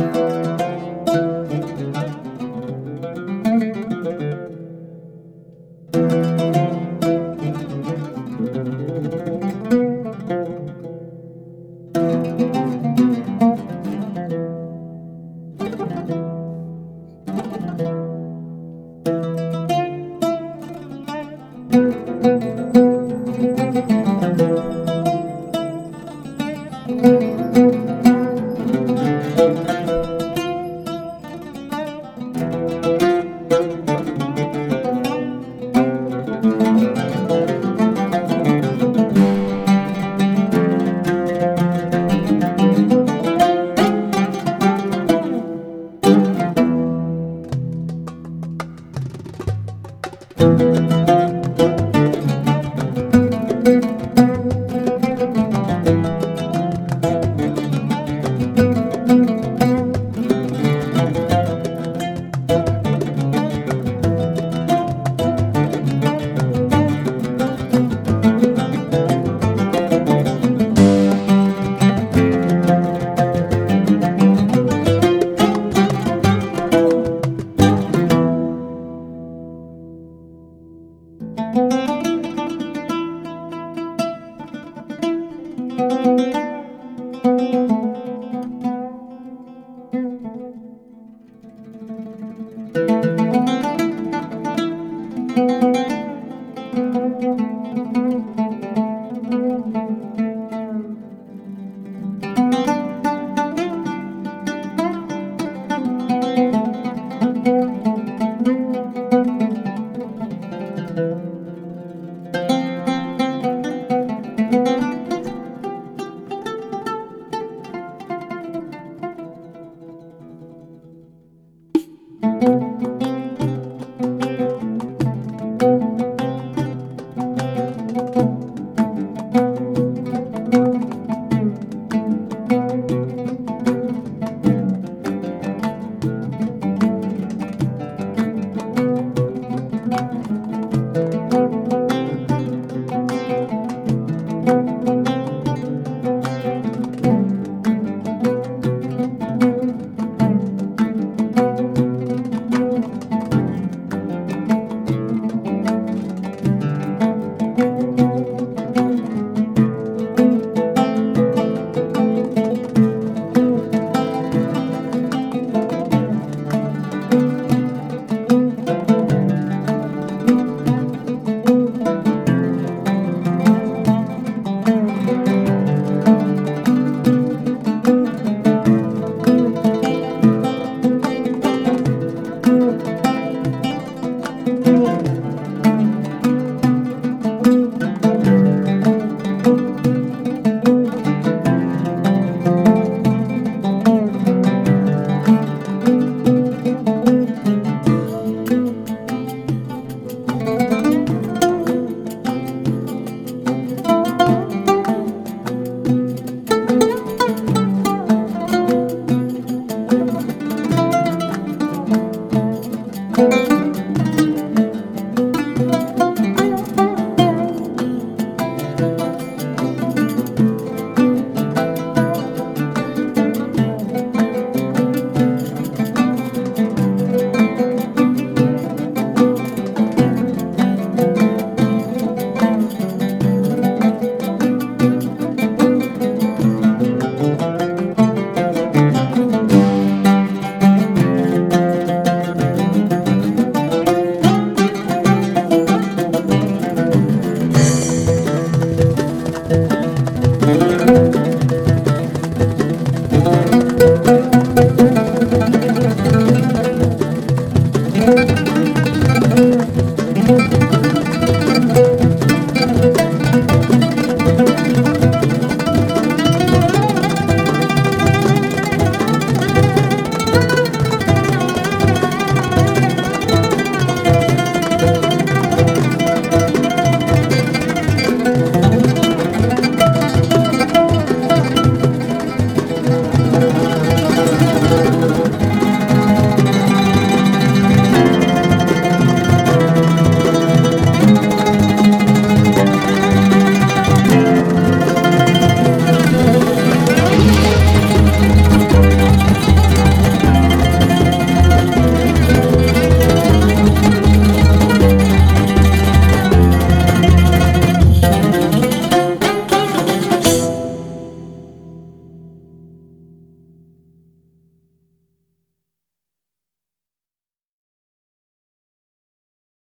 thank you Música